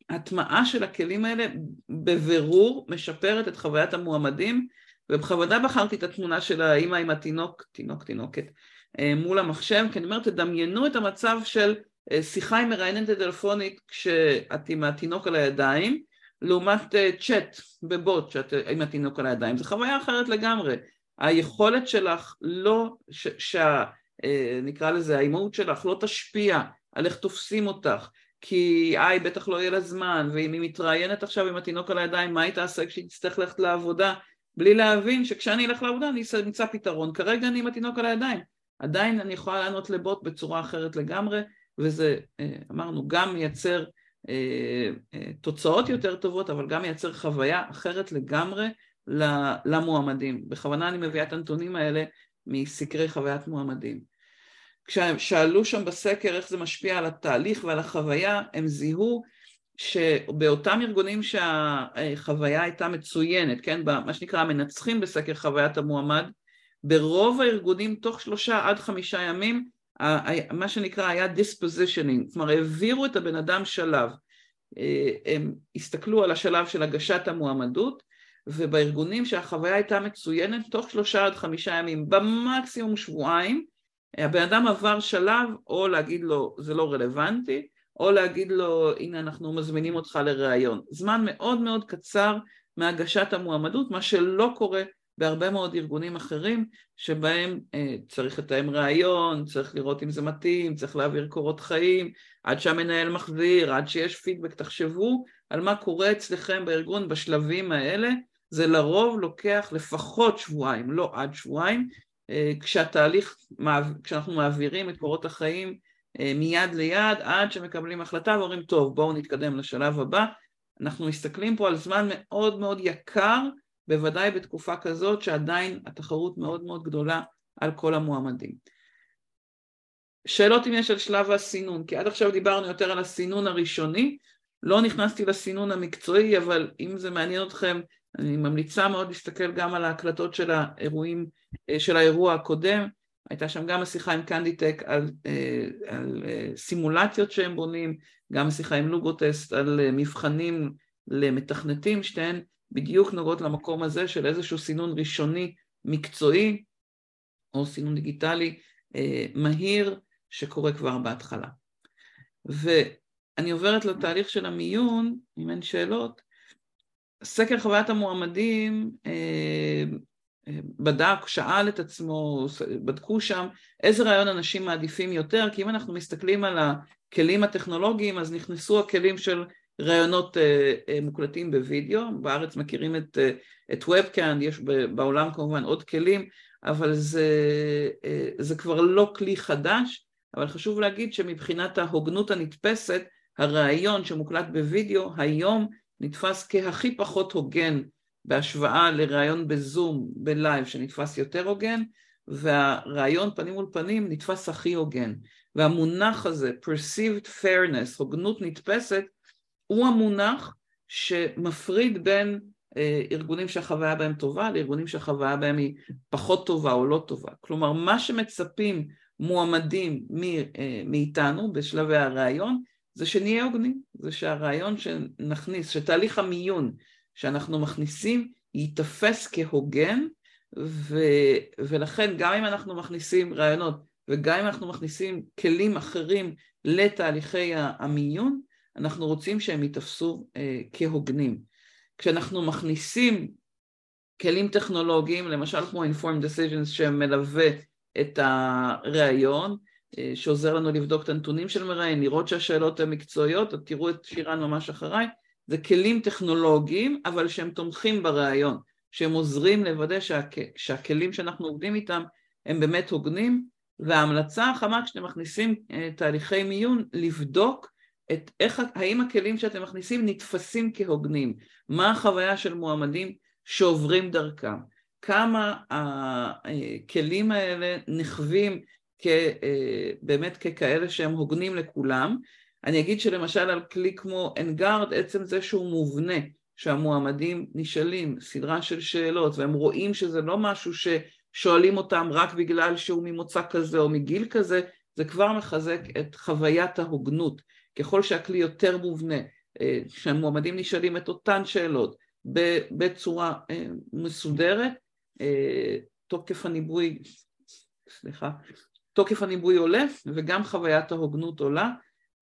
ההטמעה של הכלים האלה בבירור משפרת את חוויית המועמדים ובכוונה בחרתי את התמונה של האימא עם התינוק, תינוק, תינוקת, אה, מול המחשב, כי אני אומרת, תדמיינו את המצב של אה, שיחה עם מראיינת טלפונית כשאת עם התינוק על הידיים, לעומת אה, צ'אט בבוט שאת עם התינוק על הידיים, זו חוויה אחרת לגמרי. היכולת שלך לא, ש, שה, נקרא לזה, האימהות שלך לא תשפיע על איך תופסים אותך, כי איי בטח לא יהיה לה זמן, ואם היא מתראיינת עכשיו עם התינוק על הידיים, מה היא תעשה כשהיא תצטרך ללכת לעבודה? בלי להבין שכשאני אלך לעבודה אני אמצא פתרון, כרגע אני עם התינוק על הידיים, עדיין אני יכולה לענות לבוט בצורה אחרת לגמרי, וזה, אה, אמרנו, גם מייצר אה, אה, תוצאות יותר טובות, אבל גם מייצר חוויה אחרת לגמרי למועמדים. בכוונה אני מביאה את הנתונים האלה מסקרי חוויית מועמדים. כששאלו שם בסקר איך זה משפיע על התהליך ועל החוויה, הם זיהו שבאותם ארגונים שהחוויה הייתה מצוינת, כן, מה שנקרא המנצחים בסקר חוויית המועמד, ברוב הארגונים תוך שלושה עד חמישה ימים, מה שנקרא היה dispositioning, כלומר העבירו את הבן אדם שלב, אה, הם הסתכלו על השלב של הגשת המועמדות, ובארגונים שהחוויה הייתה מצוינת, תוך שלושה עד חמישה ימים, במקסימום שבועיים, הבן אדם עבר שלב או להגיד לו זה לא רלוונטי או להגיד לו הנה אנחנו מזמינים אותך לראיון. זמן מאוד מאוד קצר מהגשת המועמדות, מה שלא קורה בהרבה מאוד ארגונים אחרים שבהם אה, צריך לתאם ראיון, צריך לראות אם זה מתאים, צריך להעביר קורות חיים, עד שהמנהל מחזיר, עד שיש פידבק, תחשבו על מה קורה אצלכם בארגון בשלבים האלה, זה לרוב לוקח לפחות שבועיים, לא עד שבועיים, אה, כשהתהליך, כשאנחנו מעבירים את קורות החיים אה, מיד ליד עד שמקבלים החלטה ואומרים טוב בואו נתקדם לשלב הבא. אנחנו מסתכלים פה על זמן מאוד מאוד יקר בוודאי בתקופה כזאת שעדיין התחרות מאוד מאוד גדולה על כל המועמדים. שאלות אם יש על שלב הסינון, כי עד עכשיו דיברנו יותר על הסינון הראשוני, לא נכנסתי לסינון המקצועי, אבל אם זה מעניין אתכם אני ממליצה מאוד להסתכל גם על ההקלטות של האירועים, אה, של האירוע הקודם, הייתה שם גם השיחה עם קנדיטק על, אה, על אה, סימולציות שהם בונים, גם השיחה עם לוגוטסט על מבחנים למתכנתים, שתיהן בדיוק נוגעות למקום הזה של איזשהו סינון ראשוני מקצועי או סינון דיגיטלי מהיר שקורה כבר בהתחלה. ואני עוברת לתהליך של המיון, אם אין שאלות, סקר חוויית המועמדים אה, אה, בדק, שאל את עצמו, בדקו שם איזה רעיון אנשים מעדיפים יותר, כי אם אנחנו מסתכלים על הכלים הטכנולוגיים אז נכנסו הכלים של ראיונות אה, מוקלטים בווידאו, בארץ מכירים את, את WebCam, יש בעולם כמובן עוד כלים, אבל זה, זה כבר לא כלי חדש, אבל חשוב להגיד שמבחינת ההוגנות הנתפסת, הראיון שמוקלט בווידאו היום נתפס כהכי פחות הוגן בהשוואה לראיון בזום, ב live, שנתפס יותר הוגן, והראיון פנים מול פנים נתפס הכי הוגן. והמונח הזה, perceived fairness, הוגנות נתפסת, הוא המונח שמפריד בין אה, ארגונים שהחוויה בהם טובה לארגונים שהחוויה בהם היא פחות טובה או לא טובה. כלומר, מה שמצפים מועמדים אה, מאיתנו בשלבי הראיון זה שנהיה הוגנים, זה שהרעיון שנכניס, שתהליך המיון שאנחנו מכניסים ייתפס כהוגן ו, ולכן גם אם אנחנו מכניסים רעיונות וגם אם אנחנו מכניסים כלים אחרים לתהליכי המיון, אנחנו רוצים שהם ייתפסו אה, כהוגנים. כשאנחנו מכניסים כלים טכנולוגיים, למשל כמו Informed Decisions שמלווה את הראיון, אה, שעוזר לנו לבדוק את הנתונים של מראיין, לראות שהשאלות הן מקצועיות, תראו את שירן ממש אחריי, זה כלים טכנולוגיים, אבל שהם תומכים בראיון, שהם עוזרים לוודא שהכ... שהכלים שאנחנו עובדים איתם הם באמת הוגנים, וההמלצה החמה כשאתם מכניסים אה, תהליכי מיון, לבדוק את איך, האם הכלים שאתם מכניסים נתפסים כהוגנים, מה החוויה של מועמדים שעוברים דרכם, כמה הכלים האלה נחווים אה, באמת ככאלה שהם הוגנים לכולם. אני אגיד שלמשל על כלי כמו אנגארד, עצם זה שהוא מובנה, שהמועמדים נשאלים סדרה של שאלות והם רואים שזה לא משהו ששואלים אותם רק בגלל שהוא ממוצא כזה או מגיל כזה, זה כבר מחזק את חוויית ההוגנות. ככל שהכלי יותר מובנה, אה, שהמועמדים נשאלים את אותן שאלות בצורה אה, מסודרת, תוקף הניבוי, סליחה, תוקף הניבוי עולה וגם חוויית ההוגנות עולה.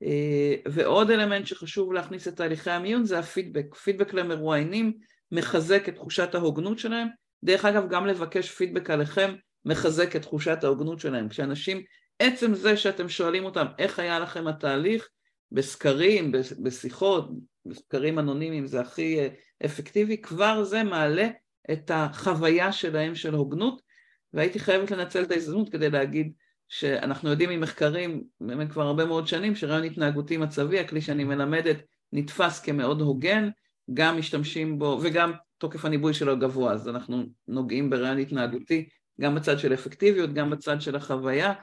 אה, ועוד אלמנט שחשוב להכניס את תהליכי המיון זה הפידבק. פידבק למרואיינים מחזק את תחושת ההוגנות שלהם. דרך אגב, גם לבקש פידבק עליכם מחזק את תחושת ההוגנות שלהם. כשאנשים, עצם זה שאתם שואלים אותם איך היה לכם התהליך, בסקרים, בשיחות, בסקרים אנונימיים זה הכי אה, אפקטיבי, כבר זה מעלה את החוויה שלהם של הוגנות, והייתי חייבת לנצל את ההזדמנות כדי להגיד שאנחנו יודעים ממחקרים באמת כבר הרבה מאוד שנים שרעיון התנהגותי מצבי, הכלי שאני מלמדת, נתפס כמאוד הוגן, גם משתמשים בו, וגם תוקף הניבוי שלו גבוה, אז אנחנו נוגעים ברעיון התנהגותי, גם בצד של אפקטיביות, גם בצד של החוויה.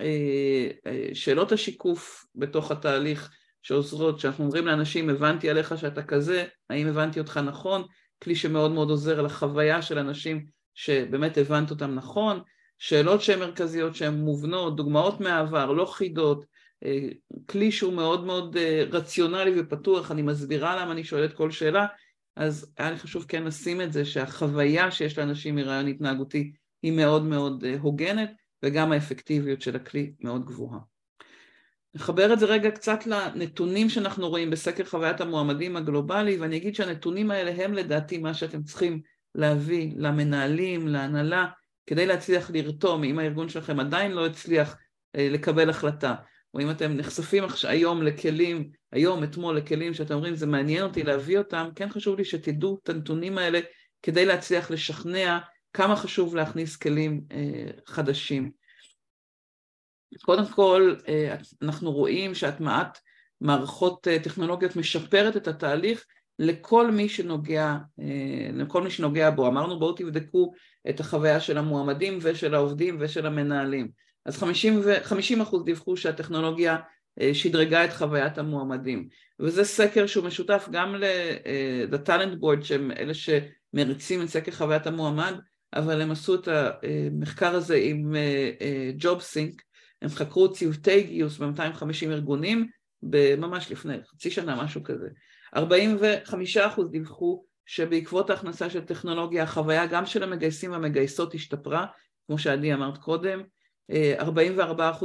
אה, אה, שאלות השיקוף בתוך התהליך שעוזרות, שאנחנו אומרים לאנשים, הבנתי עליך שאתה כזה, האם הבנתי אותך נכון? כלי שמאוד מאוד עוזר לחוויה של אנשים שבאמת הבנת אותם נכון. שאלות שהן מרכזיות שהן מובנות, דוגמאות מהעבר, לא חידות, אה, כלי שהוא מאוד מאוד רציונלי ופתוח, אני מסבירה למה אני שואלת כל שאלה, אז היה לי חשוב כן לשים את זה שהחוויה שיש לאנשים מרעיון התנהגותי היא מאוד מאוד הוגנת וגם האפקטיביות של הכלי מאוד גבוהה. נחבר את זה רגע קצת לנתונים שאנחנו רואים בסקר חוויית המועמדים הגלובלי ואני אגיד שהנתונים האלה הם לדעתי מה שאתם צריכים להביא למנהלים, להנהלה, כדי להצליח לרתום, אם הארגון שלכם עדיין לא הצליח אה, לקבל החלטה, או אם אתם נחשפים היום לכלים, היום, אתמול, לכלים שאתם אומרים זה מעניין אותי להביא אותם, כן חשוב לי שתדעו את הנתונים האלה כדי להצליח לשכנע כמה חשוב להכניס כלים אה, חדשים. קודם כל, אה, אנחנו רואים שהטמעת מערכות טכנולוגיות משפרת את התהליך לכל מי שנוגע, לכל מי שנוגע בו. אמרנו בואו תבדקו את החוויה של המועמדים ושל העובדים ושל המנהלים. אז 50, ו, 50 אחוז דיווחו שהטכנולוגיה אה, שדרגה את חוויית המועמדים. וזה סקר שהוא משותף גם בורד אה, שהם אלה שמריצים את סקר חוויית המועמד, אבל הם עשו את המחקר הזה עם ג'וב אה, סינק, הם חקרו צוותי גיוס ב-250 ארגונים, ממש לפני חצי שנה, משהו כזה. 45 אחוז דיווחו שבעקבות ההכנסה של טכנולוגיה החוויה גם של המגייסים והמגייסות השתפרה, כמו שעדי אמרת קודם, 44%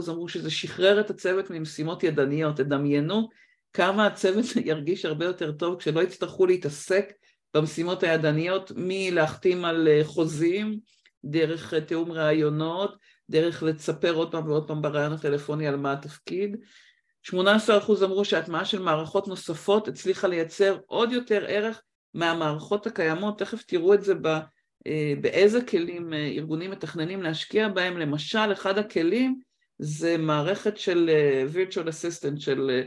אמרו שזה שחרר את הצוות ממשימות ידניות, תדמיינו כמה הצוות ירגיש הרבה יותר טוב כשלא יצטרכו להתעסק במשימות הידניות מלהחתים על אה, חוזים, דרך אה, תיאום ראיונות, דרך לספר עוד פעם ועוד פעם בראיון הטלפוני על מה התפקיד. 18% אמרו שהטמעה של מערכות נוספות הצליחה לייצר עוד יותר ערך מהמערכות הקיימות, תכף תראו את זה ב, אה, באיזה כלים ארגונים מתכננים להשקיע בהם, למשל אחד הכלים זה מערכת של virtual assistant, של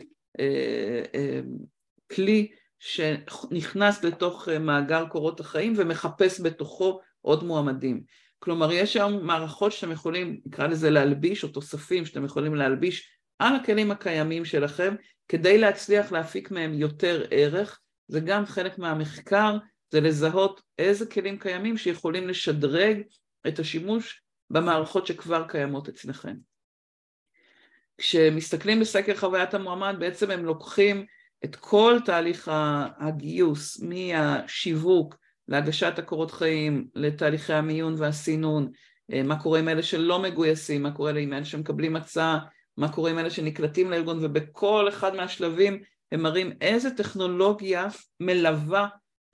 כלי שנכנס לתוך מאגר קורות החיים ומחפש בתוכו עוד מועמדים. כלומר, יש היום מערכות שאתם יכולים, נקרא לזה להלביש, או תוספים שאתם יכולים להלביש על הכלים הקיימים שלכם, כדי להצליח להפיק מהם יותר ערך. זה גם חלק מהמחקר, זה לזהות איזה כלים קיימים שיכולים לשדרג את השימוש במערכות שכבר קיימות אצלכם. כשמסתכלים בסקר חוויית המועמד, בעצם הם לוקחים את כל תהליך הגיוס, מהשיווק, להגשת הקורות חיים, לתהליכי המיון והסינון, אה, מה קורה עם אלה שלא מגויסים, מה קורה עם אלה שמקבלים הצעה, מה קורה עם אלה שנקלטים לארגון, ובכל אחד מהשלבים הם מראים איזה טכנולוגיה מלווה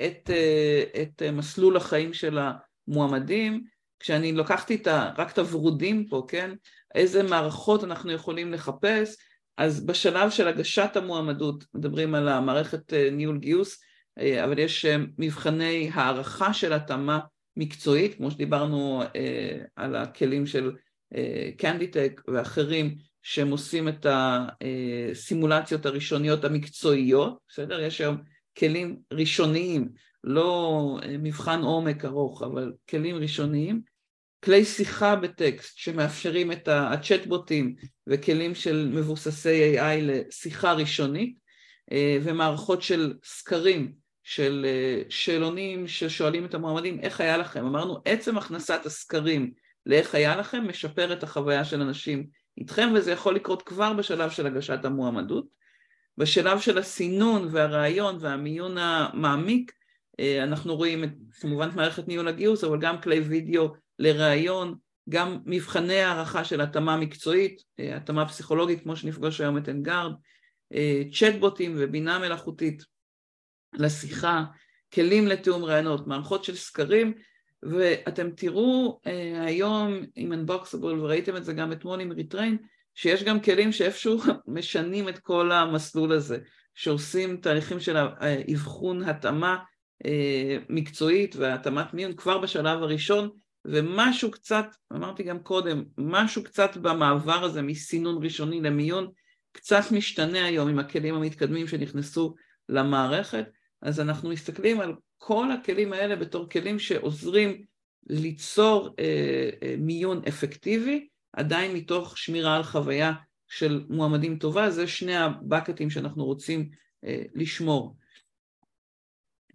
את, אה, את אה, מסלול החיים של המועמדים. כשאני לקחתי את ה, רק את הוורודים פה, כן? איזה מערכות אנחנו יכולים לחפש, אז בשלב של הגשת המועמדות, מדברים על המערכת ניהול גיוס, אה, אבל יש אה, מבחני הערכה של התאמה מקצועית, כמו שדיברנו אה, על הכלים של קנדיטק ואחרים, שהם עושים את הסימולציות הראשוניות המקצועיות, בסדר? יש היום כלים ראשוניים, לא מבחן עומק ארוך, אבל כלים ראשוניים. כלי שיחה בטקסט שמאפשרים את הצ'טבוטים וכלים של מבוססי AI לשיחה ראשונית, ומערכות של סקרים של אה, שאלונים ששואלים את המועמדים איך היה לכם, אמרנו עצם הכנסת הסקרים לאיך היה לכם משפר את החוויה של אנשים איתכם וזה יכול לקרות כבר בשלב של הגשת המועמדות. בשלב של הסינון והרעיון והמיון המעמיק אה, אנחנו רואים את, כמובן את מערכת ניהול הגיוס אבל גם כלי וידאו לראיון, גם מבחני הערכה של התאמה מקצועית, אה, התאמה פסיכולוגית כמו שנפגוש היום את אנגארד, צ'טבוטים ובינה מלאכותית לשיחה, כלים לתיאום רעיונות, מערכות של סקרים, ואתם תראו אה, היום עם Unboxable, וראיתם את זה גם אתמול עם ריטריין, שיש גם כלים שאיפשהו משנים את כל המסלול הזה, שעושים תהליכים של אבחון התאמה אה, מקצועית והתאמת מיון כבר בשלב הראשון, ומשהו קצת, אמרתי גם קודם, משהו קצת במעבר הזה מסינון ראשוני למיון, קצת משתנה היום עם הכלים המתקדמים שנכנסו למערכת, אז אנחנו מסתכלים על כל הכלים האלה בתור כלים שעוזרים ליצור אה, אה, מיון אפקטיבי, עדיין מתוך שמירה על חוויה של מועמדים טובה, זה שני הבקטים שאנחנו רוצים אה, לשמור.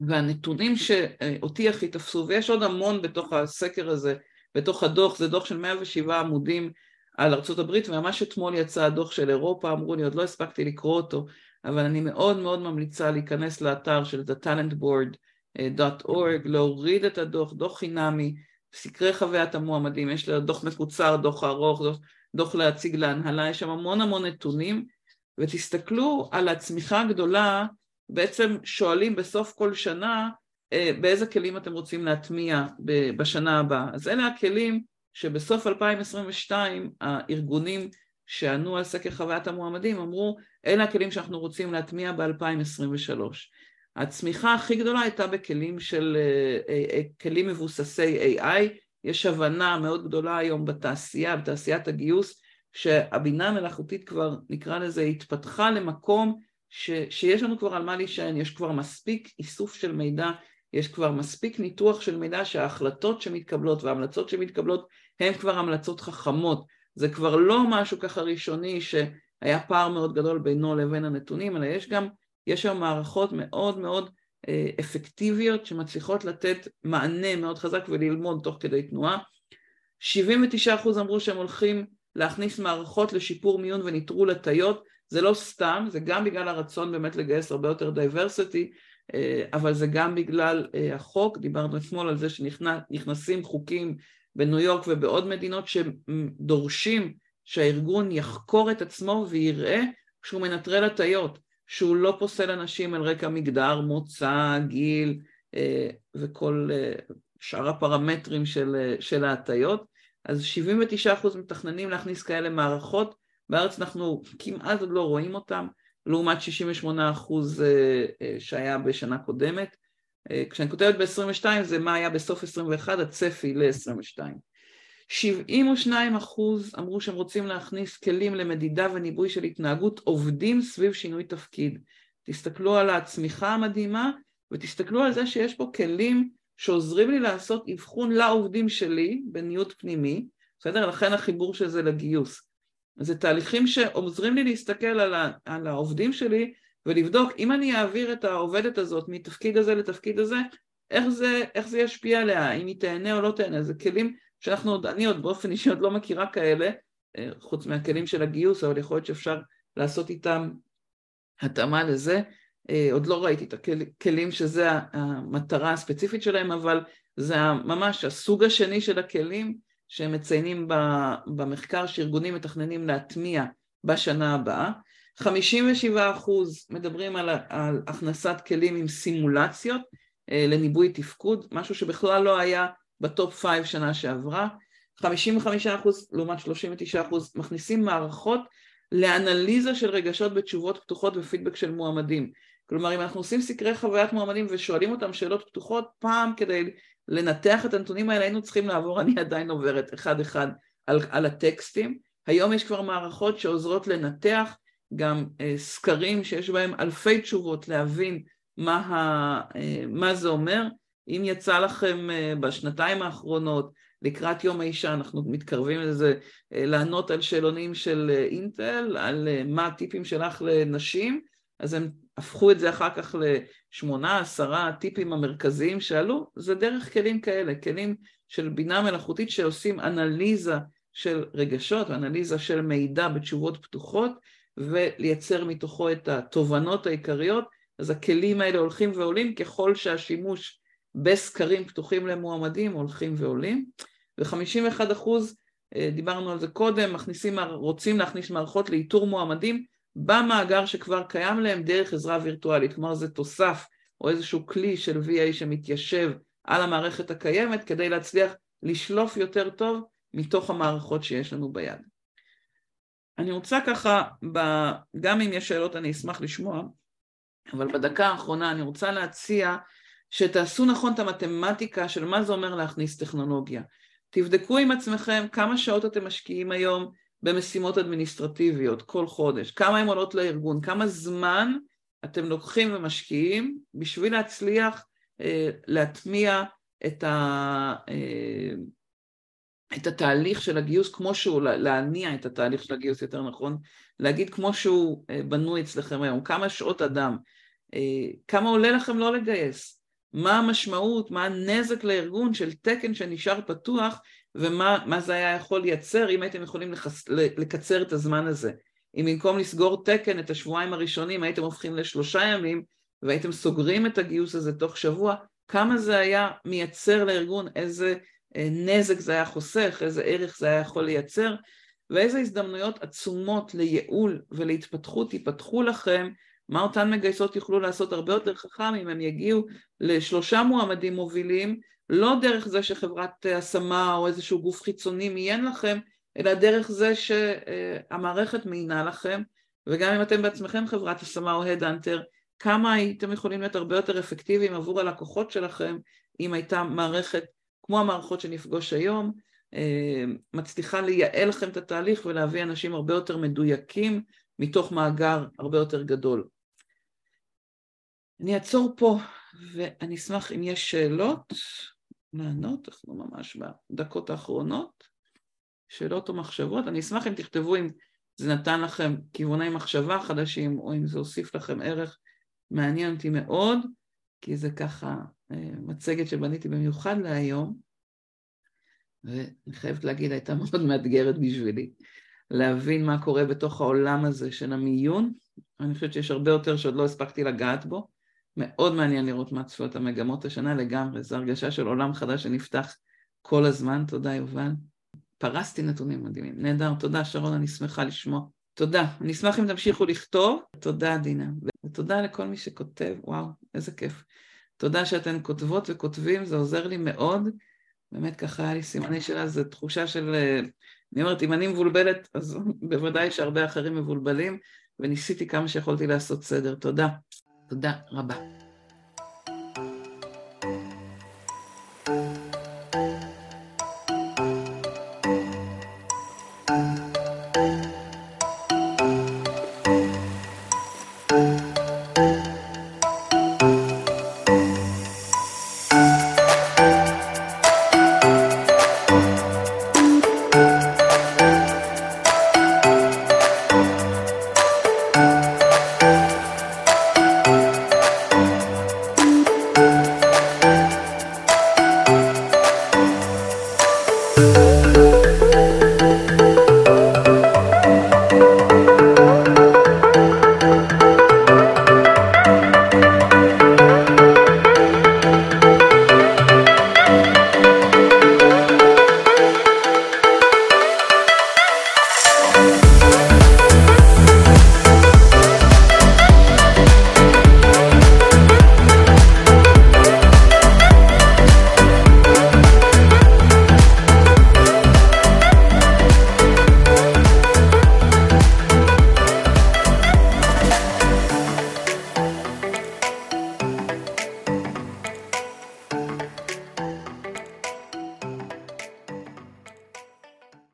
והנתונים שאותי הכי תפסו, ויש עוד המון בתוך הסקר הזה, בתוך הדוח, זה דוח של 107 עמודים על ארה"ב, וממש אתמול יצא הדוח של אירופה, אמרו לי, עוד לא הספקתי לקרוא אותו, אבל אני מאוד מאוד ממליצה להיכנס לאתר של thetalentboard.org, להוריד את הדוח, דוח חינמי, סקרי חוויית המועמדים, יש לה דוח מקוצר, דוח ארוך, דוח, דוח להציג להנהלה, יש שם המון המון נתונים, ותסתכלו על הצמיחה הגדולה, בעצם שואלים בסוף כל שנה אה, באיזה כלים אתם רוצים להטמיע בשנה הבאה. אז אלה הכלים שבסוף 2022 הארגונים שענו על סקר חוויית המועמדים אמרו אלה הכלים שאנחנו רוצים להטמיע ב-2023. הצמיחה הכי גדולה הייתה בכלים של, אה, אה, כלים מבוססי AI, יש הבנה מאוד גדולה היום בתעשייה, בתעשיית הגיוס, שהבינה המלאכותית כבר, נקרא לזה, התפתחה למקום ש, שיש לנו כבר על מה להישען, יש כבר מספיק איסוף של מידע, יש כבר מספיק ניתוח של מידע שההחלטות שמתקבלות וההמלצות שמתקבלות הן כבר המלצות חכמות, זה כבר לא משהו ככה ראשוני ש... היה פער מאוד גדול בינו לבין הנתונים, אלא יש גם, יש היום מערכות מאוד מאוד אה, אפקטיביות שמצליחות לתת מענה מאוד חזק וללמוד תוך כדי תנועה. 79% אמרו שהם הולכים להכניס מערכות לשיפור מיון וניטרול הטיות, זה לא סתם, זה גם בגלל הרצון באמת לגייס הרבה יותר diversity, אה, אבל זה גם בגלל אה, החוק, דיברנו אתמול על זה שנכנסים חוקים בניו יורק ובעוד מדינות שדורשים שהארגון יחקור את עצמו ויראה שהוא מנטרל הטיות, שהוא לא פוסל אנשים על רקע מגדר, מוצא, גיל אה, וכל שאר הפרמטרים של, של ההטיות. אז 79% מתכננים להכניס כאלה מערכות, בארץ אנחנו כמעט עוד לא רואים אותם, לעומת 68% שהיה בשנה קודמת. כשאני כותבת ב-22 זה מה היה בסוף 21, הצפי ל-22. 72 אחוז אמרו שהם רוצים להכניס כלים למדידה וניבוי של התנהגות עובדים סביב שינוי תפקיד. תסתכלו על הצמיחה המדהימה ותסתכלו על זה שיש פה כלים שעוזרים לי לעשות אבחון לעובדים שלי בניוד פנימי, בסדר? לכן החיבור של זה לגיוס. זה תהליכים שעוזרים לי להסתכל על, ה, על העובדים שלי ולבדוק אם אני אעביר את העובדת הזאת מתפקיד הזה לתפקיד הזה, איך זה, איך זה ישפיע עליה, אם היא תהנה או לא תהנה, זה כלים שאנחנו עוד, אני עוד באופן אישי עוד לא מכירה כאלה, אה, חוץ מהכלים של הגיוס, אבל יכול להיות שאפשר לעשות איתם התאמה לזה. אה, עוד לא ראיתי את הכלים שזה המטרה הספציפית שלהם, אבל זה ממש הסוג השני של הכלים שהם מציינים במחקר שארגונים מתכננים להטמיע בשנה הבאה. 57% מדברים על, על הכנסת כלים עם סימולציות אה, לניבוי תפקוד, משהו שבכלל לא היה בטופ 5 שנה שעברה. 55% לעומת 39% מכניסים מערכות לאנליזה של רגשות בתשובות פתוחות ופידבק של מועמדים. כלומר, אם אנחנו עושים סקרי חוויית מועמדים ושואלים אותם שאלות פתוחות, פעם כדי לנתח את הנתונים האלה היינו צריכים לעבור, אני עדיין עוברת אחד-אחד על, על הטקסטים. היום יש כבר מערכות שעוזרות לנתח, גם אה, סקרים שיש בהם אלפי תשובות להבין מה, ה, אה, מה זה אומר. אם יצא לכם אה, בשנתיים האחרונות לקראת יום האישה, אנחנו מתקרבים לזה, אה, לענות על שאלונים של אה, אינטל, על אה, מה הטיפים שלך לנשים, אז הם הפכו את זה אחר כך לשמונה, עשרה הטיפים המרכזיים שעלו, זה דרך כלים כאלה, כלים של בינה מלאכותית שעושים אנליזה של רגשות, אנליזה של מידע בתשובות פתוחות, ולייצר מתוכו את התובנות העיקריות, אז הכלים האלה הולכים ועולים ככל שהשימוש בסקרים פתוחים למועמדים הולכים ועולים, ו-51 אחוז, אה, דיברנו על זה קודם, מכניסים, רוצים להכניס מערכות לאיתור מועמדים במאגר שכבר קיים להם דרך עזרה וירטואלית, כלומר זה תוסף או איזשהו כלי של VA שמתיישב על המערכת הקיימת כדי להצליח לשלוף יותר טוב מתוך המערכות שיש לנו ביד. אני רוצה ככה, גם אם יש שאלות אני אשמח לשמוע, אבל בדקה האחרונה אני רוצה להציע שתעשו נכון את המתמטיקה של מה זה אומר להכניס טכנולוגיה. תבדקו עם עצמכם כמה שעות אתם משקיעים היום במשימות אדמיניסטרטיביות כל חודש, כמה הן עולות לארגון, כמה זמן אתם לוקחים ומשקיעים בשביל להצליח אה, להטמיע את, ה, אה, את התהליך של הגיוס כמו שהוא, להניע את התהליך של הגיוס יותר נכון, להגיד כמו שהוא אה, בנוי אצלכם היום, כמה שעות אדם, אה, כמה עולה לכם לא לגייס, מה המשמעות, מה הנזק לארגון של תקן שנשאר פתוח ומה זה היה יכול לייצר אם הייתם יכולים לחס, לקצר את הזמן הזה. אם במקום לסגור תקן את השבועיים הראשונים הייתם הופכים לשלושה ימים והייתם סוגרים את הגיוס הזה תוך שבוע, כמה זה היה מייצר לארגון, איזה אה, נזק זה היה חוסך, איזה ערך זה היה יכול לייצר, ואיזה הזדמנויות עצומות לייעול ולהתפתחות ייפתחו לכם מה אותן מגייסות יוכלו לעשות הרבה יותר חכם אם הם יגיעו לשלושה מועמדים מובילים, לא דרך זה שחברת השמה או איזשהו גוף חיצוני מיין לכם, אלא דרך זה שהמערכת מעינה לכם, וגם אם אתם בעצמכם חברת השמה או הדאנטר, כמה הייתם יכולים להיות הרבה יותר אפקטיביים עבור הלקוחות שלכם אם הייתה מערכת כמו המערכות שנפגוש היום, אה, מצליחה לייעל לכם את התהליך ולהביא אנשים הרבה יותר מדויקים מתוך מאגר הרבה יותר גדול. אני אעצור פה ואני אשמח אם יש שאלות לענות, אנחנו ממש בדקות האחרונות, שאלות או מחשבות, אני אשמח אם תכתבו אם זה נתן לכם כיווני מחשבה חדשים או אם זה הוסיף לכם ערך, מעניין אותי מאוד, כי זה ככה אה, מצגת שבניתי במיוחד להיום, ואני חייבת להגיד הייתה מאוד מאתגרת בשבילי. להבין מה קורה בתוך העולם הזה של המיון. אני חושבת שיש הרבה יותר שעוד לא הספקתי לגעת בו. מאוד מעניין לראות מה צפויות המגמות השנה לגמרי, זו הרגשה של עולם חדש שנפתח כל הזמן. תודה יובל. פרסתי נתונים מדהימים. נהדר, תודה שרון, אני שמחה לשמוע. תודה. אני אשמח אם תמשיכו לכתוב. תודה דינה. ותודה לכל מי שכותב, וואו, איזה כיף. תודה שאתן כותבות וכותבים, זה עוזר לי מאוד. באמת ככה היה לי סימני שאלה, זו תחושה של אני אומרת, אם אני מבולבלת, אז בוודאי שהרבה אחרים מבולבלים, וניסיתי כמה שיכולתי לעשות סדר. תודה. תודה רבה.